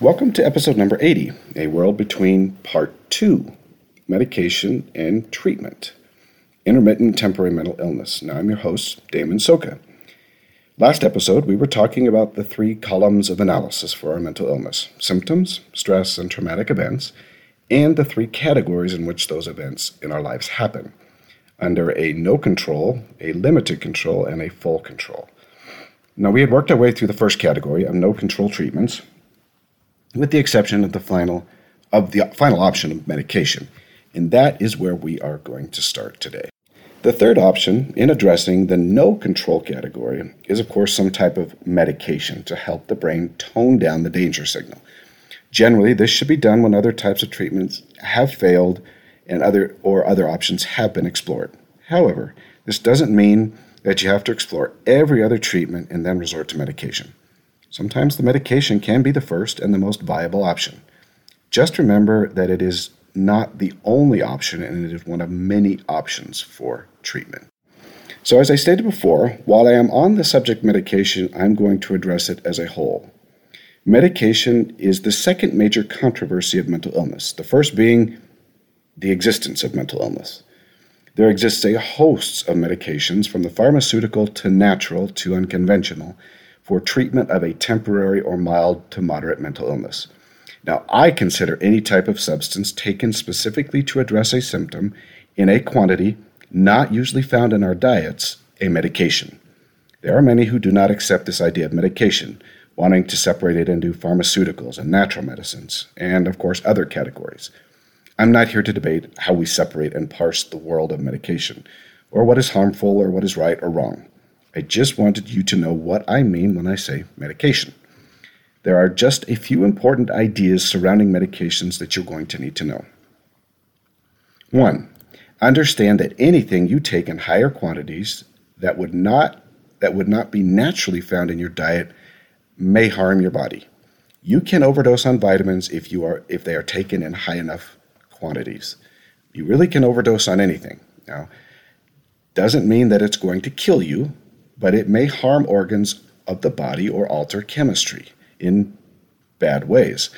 Welcome to episode number 80 A World Between Part 2 Medication and Treatment Intermittent Temporary Mental Illness. Now, I'm your host, Damon Soka. Last episode, we were talking about the three columns of analysis for our mental illness symptoms, stress, and traumatic events, and the three categories in which those events in our lives happen under a no control, a limited control, and a full control. Now, we had worked our way through the first category of no control treatments, with the exception of the final of the final option of medication. And that is where we are going to start today. The third option in addressing the no control category is, of course, some type of medication to help the brain tone down the danger signal. Generally, this should be done when other types of treatments have failed and other or other options have been explored. However, this doesn't mean that you have to explore every other treatment and then resort to medication. Sometimes the medication can be the first and the most viable option. Just remember that it is not the only option and it is one of many options for treatment. So, as I stated before, while I am on the subject medication, I'm going to address it as a whole. Medication is the second major controversy of mental illness, the first being the existence of mental illness. There exists a host of medications, from the pharmaceutical to natural to unconventional, for treatment of a temporary or mild to moderate mental illness. Now, I consider any type of substance taken specifically to address a symptom in a quantity not usually found in our diets a medication. There are many who do not accept this idea of medication, wanting to separate it into pharmaceuticals and natural medicines, and of course, other categories. I'm not here to debate how we separate and parse the world of medication, or what is harmful or what is right or wrong. I just wanted you to know what I mean when I say medication. There are just a few important ideas surrounding medications that you're going to need to know. One, understand that anything you take in higher quantities that would not that would not be naturally found in your diet may harm your body. You can overdose on vitamins if you are if they are taken in high enough quantities. You really can overdose on anything. Now, doesn't mean that it's going to kill you, but it may harm organs of the body or alter chemistry in bad ways.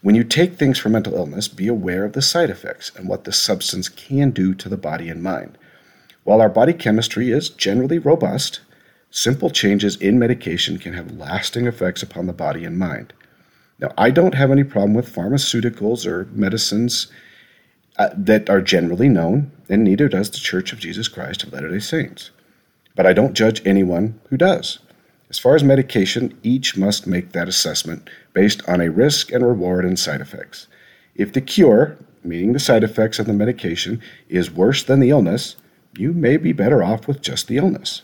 When you take things for mental illness, be aware of the side effects and what the substance can do to the body and mind. While our body chemistry is generally robust, simple changes in medication can have lasting effects upon the body and mind. Now, I don't have any problem with pharmaceuticals or medicines uh, that are generally known, and neither does the Church of Jesus Christ of Latter day Saints but I don't judge anyone who does. As far as medication, each must make that assessment based on a risk and reward and side effects. If the cure, meaning the side effects of the medication, is worse than the illness, you may be better off with just the illness.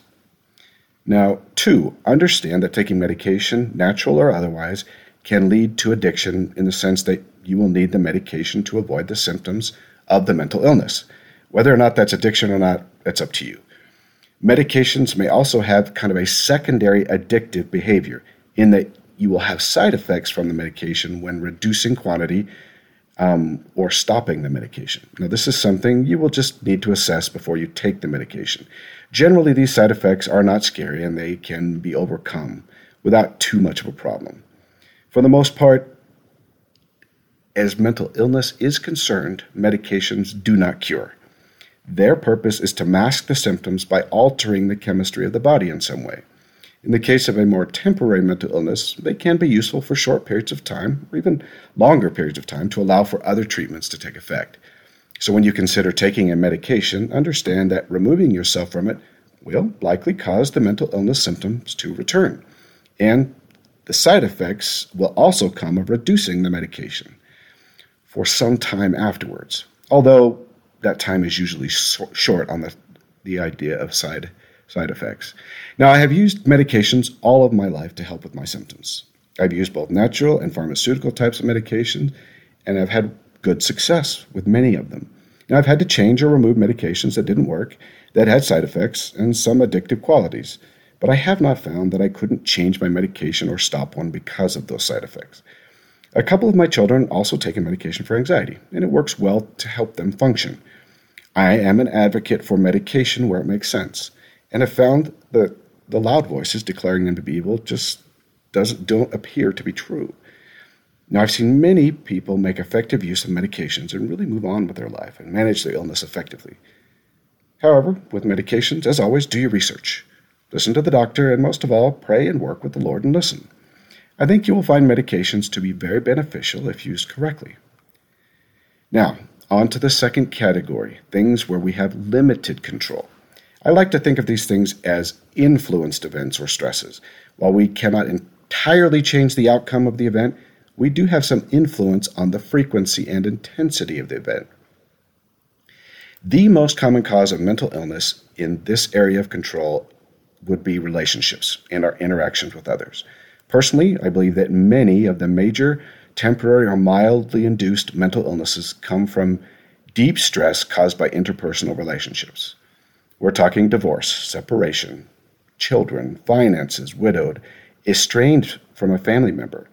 Now, two, understand that taking medication, natural or otherwise, can lead to addiction in the sense that you will need the medication to avoid the symptoms of the mental illness. Whether or not that's addiction or not, that's up to you. Medications may also have kind of a secondary addictive behavior in that you will have side effects from the medication when reducing quantity um, or stopping the medication. Now, this is something you will just need to assess before you take the medication. Generally, these side effects are not scary and they can be overcome without too much of a problem. For the most part, as mental illness is concerned, medications do not cure. Their purpose is to mask the symptoms by altering the chemistry of the body in some way. In the case of a more temporary mental illness, they can be useful for short periods of time, or even longer periods of time, to allow for other treatments to take effect. So, when you consider taking a medication, understand that removing yourself from it will likely cause the mental illness symptoms to return. And the side effects will also come of reducing the medication for some time afterwards. Although that time is usually short on the, the idea of side, side effects. Now, I have used medications all of my life to help with my symptoms. I've used both natural and pharmaceutical types of medications, and I've had good success with many of them. Now, I've had to change or remove medications that didn't work, that had side effects, and some addictive qualities. But I have not found that I couldn't change my medication or stop one because of those side effects. A couple of my children also take a medication for anxiety, and it works well to help them function. I am an advocate for medication where it makes sense, and have found that the loud voices declaring them to be evil just doesn't don't appear to be true. Now, I've seen many people make effective use of medications and really move on with their life and manage their illness effectively. However, with medications, as always, do your research. Listen to the doctor, and most of all, pray and work with the Lord and listen. I think you will find medications to be very beneficial if used correctly. Now, on to the second category things where we have limited control. I like to think of these things as influenced events or stresses. While we cannot entirely change the outcome of the event, we do have some influence on the frequency and intensity of the event. The most common cause of mental illness in this area of control would be relationships and our interactions with others. Personally, I believe that many of the major temporary or mildly induced mental illnesses come from deep stress caused by interpersonal relationships. We're talking divorce, separation, children, finances, widowed, estranged from a family member,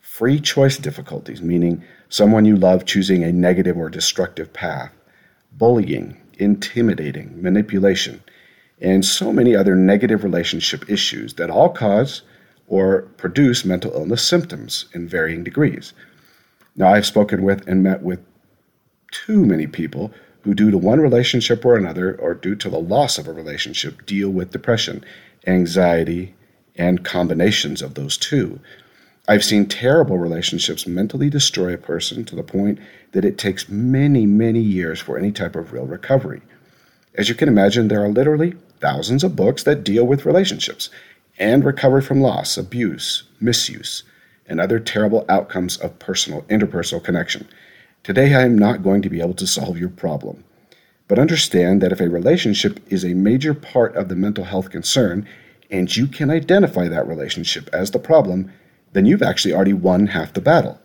free choice difficulties, meaning someone you love choosing a negative or destructive path, bullying, intimidating, manipulation, and so many other negative relationship issues that all cause or produce mental illness symptoms in varying degrees. Now, I've spoken with and met with too many people who, due to one relationship or another, or due to the loss of a relationship, deal with depression, anxiety, and combinations of those two, I've seen terrible relationships mentally destroy a person to the point that it takes many, many years for any type of real recovery. As you can imagine, there are literally thousands of books that deal with relationships and recovery from loss, abuse, misuse, and other terrible outcomes of personal interpersonal connection. Today, I am not going to be able to solve your problem. But understand that if a relationship is a major part of the mental health concern and you can identify that relationship as the problem, then you've actually already won half the battle.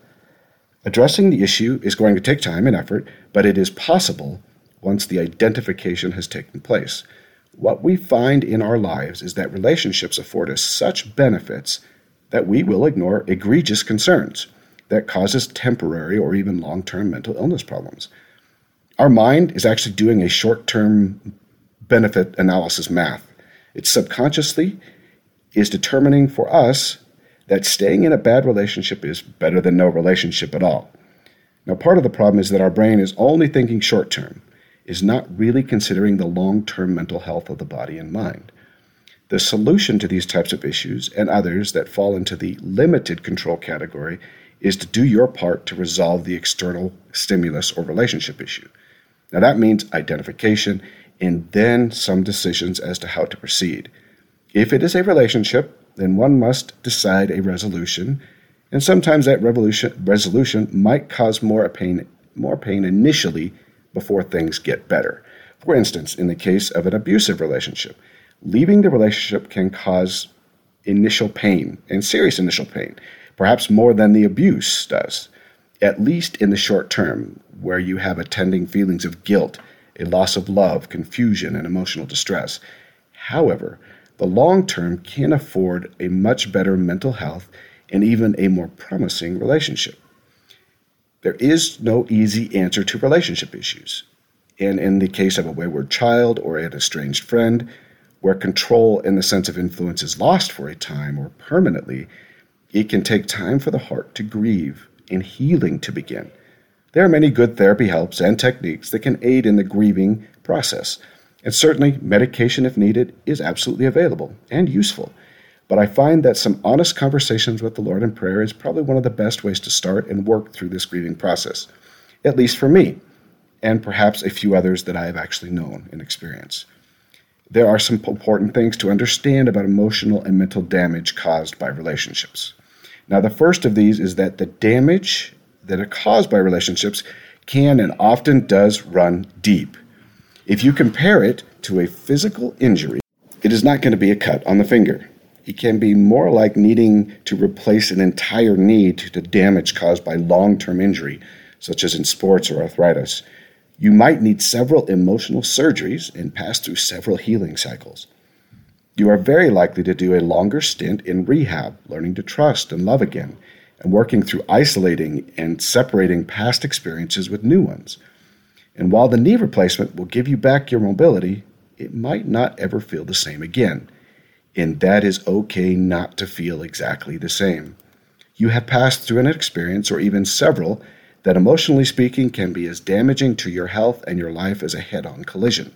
Addressing the issue is going to take time and effort, but it is possible once the identification has taken place. What we find in our lives is that relationships afford us such benefits that we will ignore egregious concerns that causes temporary or even long-term mental illness problems. Our mind is actually doing a short-term benefit analysis math. It subconsciously is determining for us that staying in a bad relationship is better than no relationship at all. Now, part of the problem is that our brain is only thinking short term, is not really considering the long term mental health of the body and mind. The solution to these types of issues and others that fall into the limited control category is to do your part to resolve the external stimulus or relationship issue. Now, that means identification and then some decisions as to how to proceed. If it is a relationship, then one must decide a resolution, and sometimes that resolution might cause more pain, more pain initially before things get better. For instance, in the case of an abusive relationship, leaving the relationship can cause initial pain and serious initial pain, perhaps more than the abuse does, at least in the short term, where you have attending feelings of guilt, a loss of love, confusion, and emotional distress. However, the long term can afford a much better mental health and even a more promising relationship. There is no easy answer to relationship issues. And in the case of a wayward child or an estranged friend, where control and the sense of influence is lost for a time or permanently, it can take time for the heart to grieve and healing to begin. There are many good therapy helps and techniques that can aid in the grieving process. And certainly, medication, if needed, is absolutely available and useful. But I find that some honest conversations with the Lord in prayer is probably one of the best ways to start and work through this grieving process, at least for me, and perhaps a few others that I have actually known and experienced. There are some important things to understand about emotional and mental damage caused by relationships. Now, the first of these is that the damage that are caused by relationships can and often does run deep. If you compare it to a physical injury, it is not going to be a cut on the finger. It can be more like needing to replace an entire knee to the damage caused by long term injury, such as in sports or arthritis. You might need several emotional surgeries and pass through several healing cycles. You are very likely to do a longer stint in rehab, learning to trust and love again, and working through isolating and separating past experiences with new ones. And while the knee replacement will give you back your mobility, it might not ever feel the same again. And that is okay not to feel exactly the same. you have passed through an experience or even several that, emotionally speaking, can be as damaging to your health and your life as a head on collision.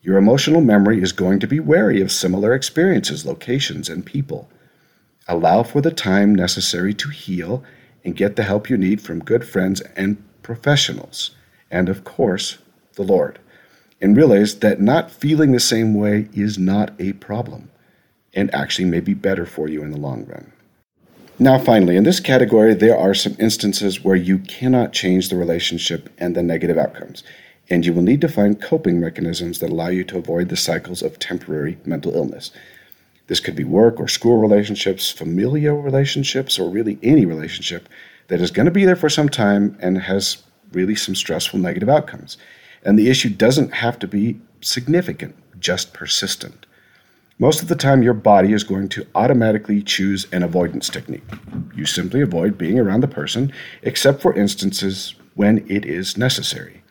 Your emotional memory is going to be wary of similar experiences, locations, and people. Allow for the time necessary to heal and get the help you need from good friends and professionals, and of course, the Lord. And realize that not feeling the same way is not a problem and actually may be better for you in the long run. Now, finally, in this category, there are some instances where you cannot change the relationship and the negative outcomes and you will need to find coping mechanisms that allow you to avoid the cycles of temporary mental illness. This could be work or school relationships, familial relationships, or really any relationship that is going to be there for some time and has really some stressful negative outcomes. And the issue doesn't have to be significant, just persistent. Most of the time, your body is going to automatically choose an avoidance technique. You simply avoid being around the person, except for instances when it is necessary.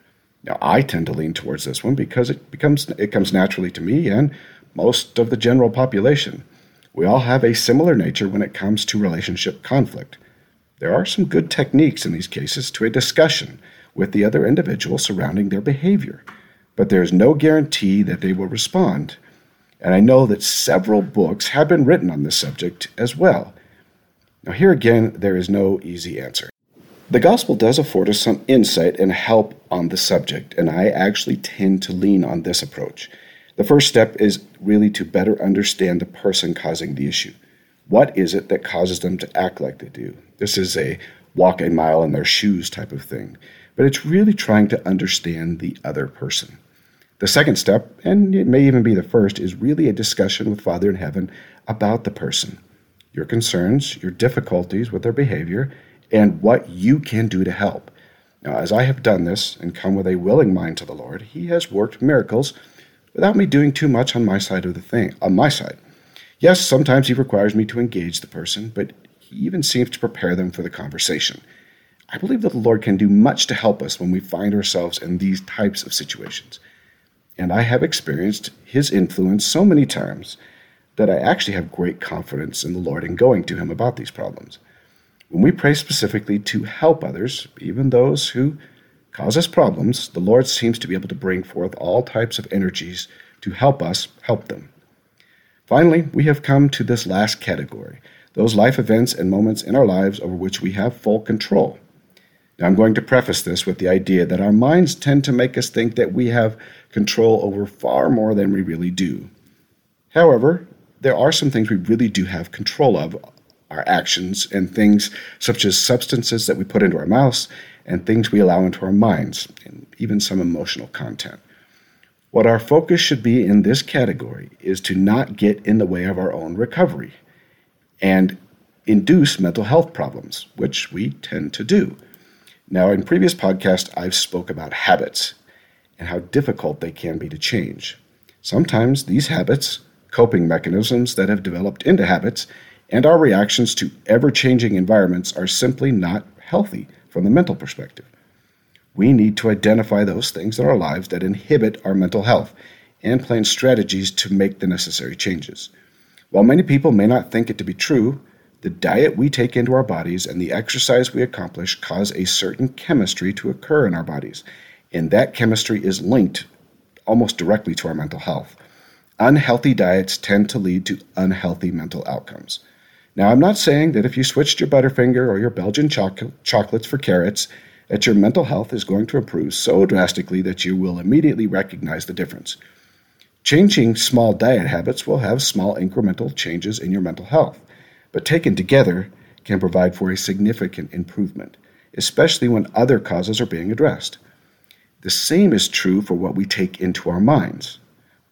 Now, I tend to lean towards this one because it becomes it comes naturally to me and most of the general population. We all have a similar nature when it comes to relationship conflict. There are some good techniques in these cases to a discussion with the other individual surrounding their behavior, but there is no guarantee that they will respond. And I know that several books have been written on this subject as well. Now, here again, there is no easy answer. The gospel does afford us some insight and help on the subject, and I actually tend to lean on this approach. The first step is really to better understand the person causing the issue. What is it that causes them to act like they do? This is a walk a mile in their shoes type of thing, but it's really trying to understand the other person. The second step, and it may even be the first, is really a discussion with Father in Heaven about the person, your concerns, your difficulties with their behavior, and what you can do to help. Now, as I have done this and come with a willing mind to the Lord, He has worked miracles without me doing too much on my side of the thing. On my side, yes, sometimes He requires me to engage the person, but He even seems to prepare them for the conversation. I believe that the Lord can do much to help us when we find ourselves in these types of situations. And I have experienced His influence so many times that I actually have great confidence in the Lord in going to Him about these problems. When we pray specifically to help others, even those who cause us problems, the Lord seems to be able to bring forth all types of energies to help us help them. Finally, we have come to this last category those life events and moments in our lives over which we have full control. Now, I'm going to preface this with the idea that our minds tend to make us think that we have control over far more than we really do. However, there are some things we really do have control of our actions and things such as substances that we put into our mouths and things we allow into our minds, and even some emotional content. What our focus should be in this category is to not get in the way of our own recovery and induce mental health problems, which we tend to do. Now, in previous podcasts, I've spoke about habits and how difficult they can be to change. Sometimes these habits, coping mechanisms that have developed into habits, and our reactions to ever changing environments are simply not healthy from the mental perspective. We need to identify those things in our lives that inhibit our mental health and plan strategies to make the necessary changes. While many people may not think it to be true, the diet we take into our bodies and the exercise we accomplish cause a certain chemistry to occur in our bodies, and that chemistry is linked almost directly to our mental health. Unhealthy diets tend to lead to unhealthy mental outcomes. Now, I'm not saying that if you switched your Butterfinger or your Belgian choc- chocolates for carrots, that your mental health is going to improve so drastically that you will immediately recognize the difference. Changing small diet habits will have small incremental changes in your mental health, but taken together can provide for a significant improvement, especially when other causes are being addressed. The same is true for what we take into our minds.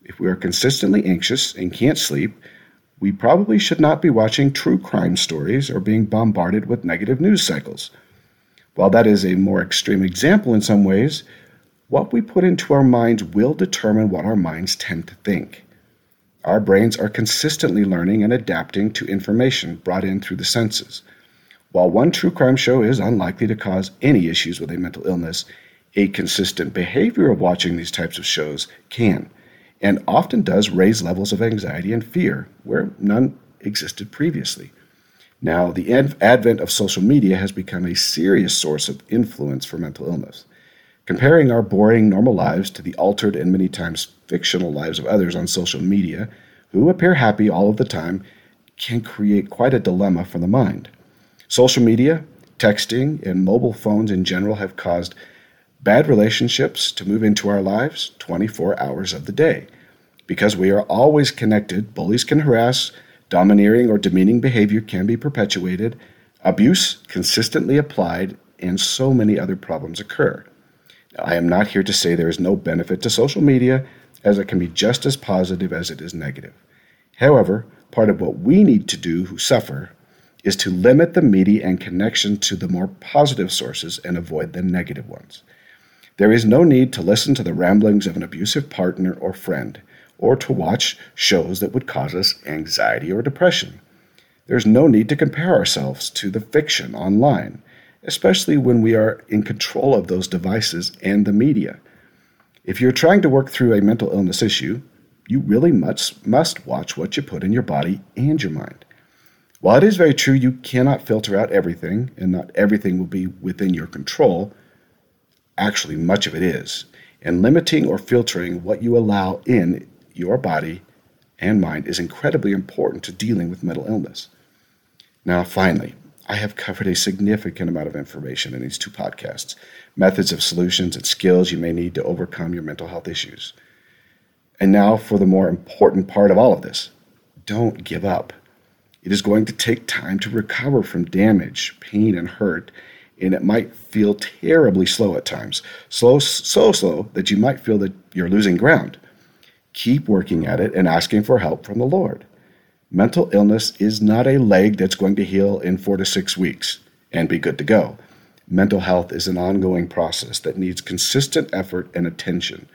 If we are consistently anxious and can't sleep, we probably should not be watching true crime stories or being bombarded with negative news cycles. While that is a more extreme example in some ways, what we put into our minds will determine what our minds tend to think. Our brains are consistently learning and adapting to information brought in through the senses. While one true crime show is unlikely to cause any issues with a mental illness, a consistent behavior of watching these types of shows can and often does raise levels of anxiety and fear where none existed previously. Now, the advent of social media has become a serious source of influence for mental illness. Comparing our boring, normal lives to the altered and many times fictional lives of others on social media, who appear happy all of the time, can create quite a dilemma for the mind. Social media, texting, and mobile phones in general have caused bad relationships to move into our lives 24 hours of the day. Because we are always connected, bullies can harass, domineering or demeaning behavior can be perpetuated, abuse consistently applied, and so many other problems occur. I am not here to say there is no benefit to social media, as it can be just as positive as it is negative. However, part of what we need to do who suffer is to limit the media and connection to the more positive sources and avoid the negative ones. There is no need to listen to the ramblings of an abusive partner or friend, or to watch shows that would cause us anxiety or depression. There's no need to compare ourselves to the fiction online especially when we are in control of those devices and the media. If you're trying to work through a mental illness issue, you really must, must watch what you put in your body and your mind. While it is very true you cannot filter out everything, and not everything will be within your control, actually, much of it is. And limiting or filtering what you allow in your body and mind is incredibly important to dealing with mental illness. Now, finally, I have covered a significant amount of information in these two podcasts methods of solutions and skills you may need to overcome your mental health issues. And now for the more important part of all of this don't give up. It is going to take time to recover from damage, pain, and hurt, and it might feel terribly slow at times. Slow, so slow that you might feel that you're losing ground. Keep working at it and asking for help from the Lord. Mental illness is not a leg that's going to heal in four to six weeks and be good to go. Mental health is an ongoing process that needs consistent effort and attention.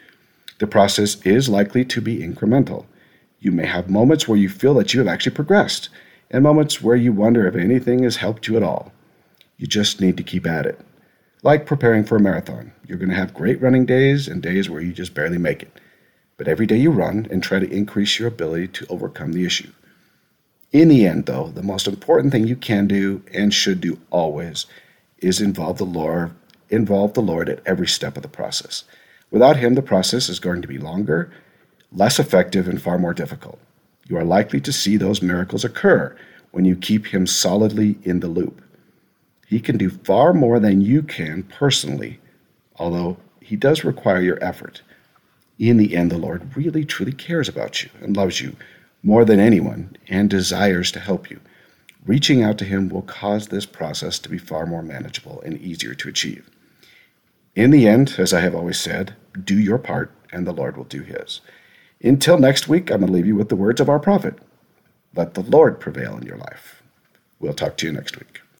The process is likely to be incremental. You may have moments where you feel that you have actually progressed, and moments where you wonder if anything has helped you at all. You just need to keep at it. Like preparing for a marathon, you're going to have great running days and days where you just barely make it. But every day you run and try to increase your ability to overcome the issue. In the end, though, the most important thing you can do and should do always is involve the Lord, involve the Lord at every step of the process. Without him, the process is going to be longer, less effective, and far more difficult. You are likely to see those miracles occur when you keep him solidly in the loop. He can do far more than you can personally, although he does require your effort. In the end, the Lord really truly cares about you and loves you more than anyone and desires to help you. Reaching out to Him will cause this process to be far more manageable and easier to achieve. In the end, as I have always said, do your part and the Lord will do His. Until next week, I'm going to leave you with the words of our prophet Let the Lord prevail in your life. We'll talk to you next week.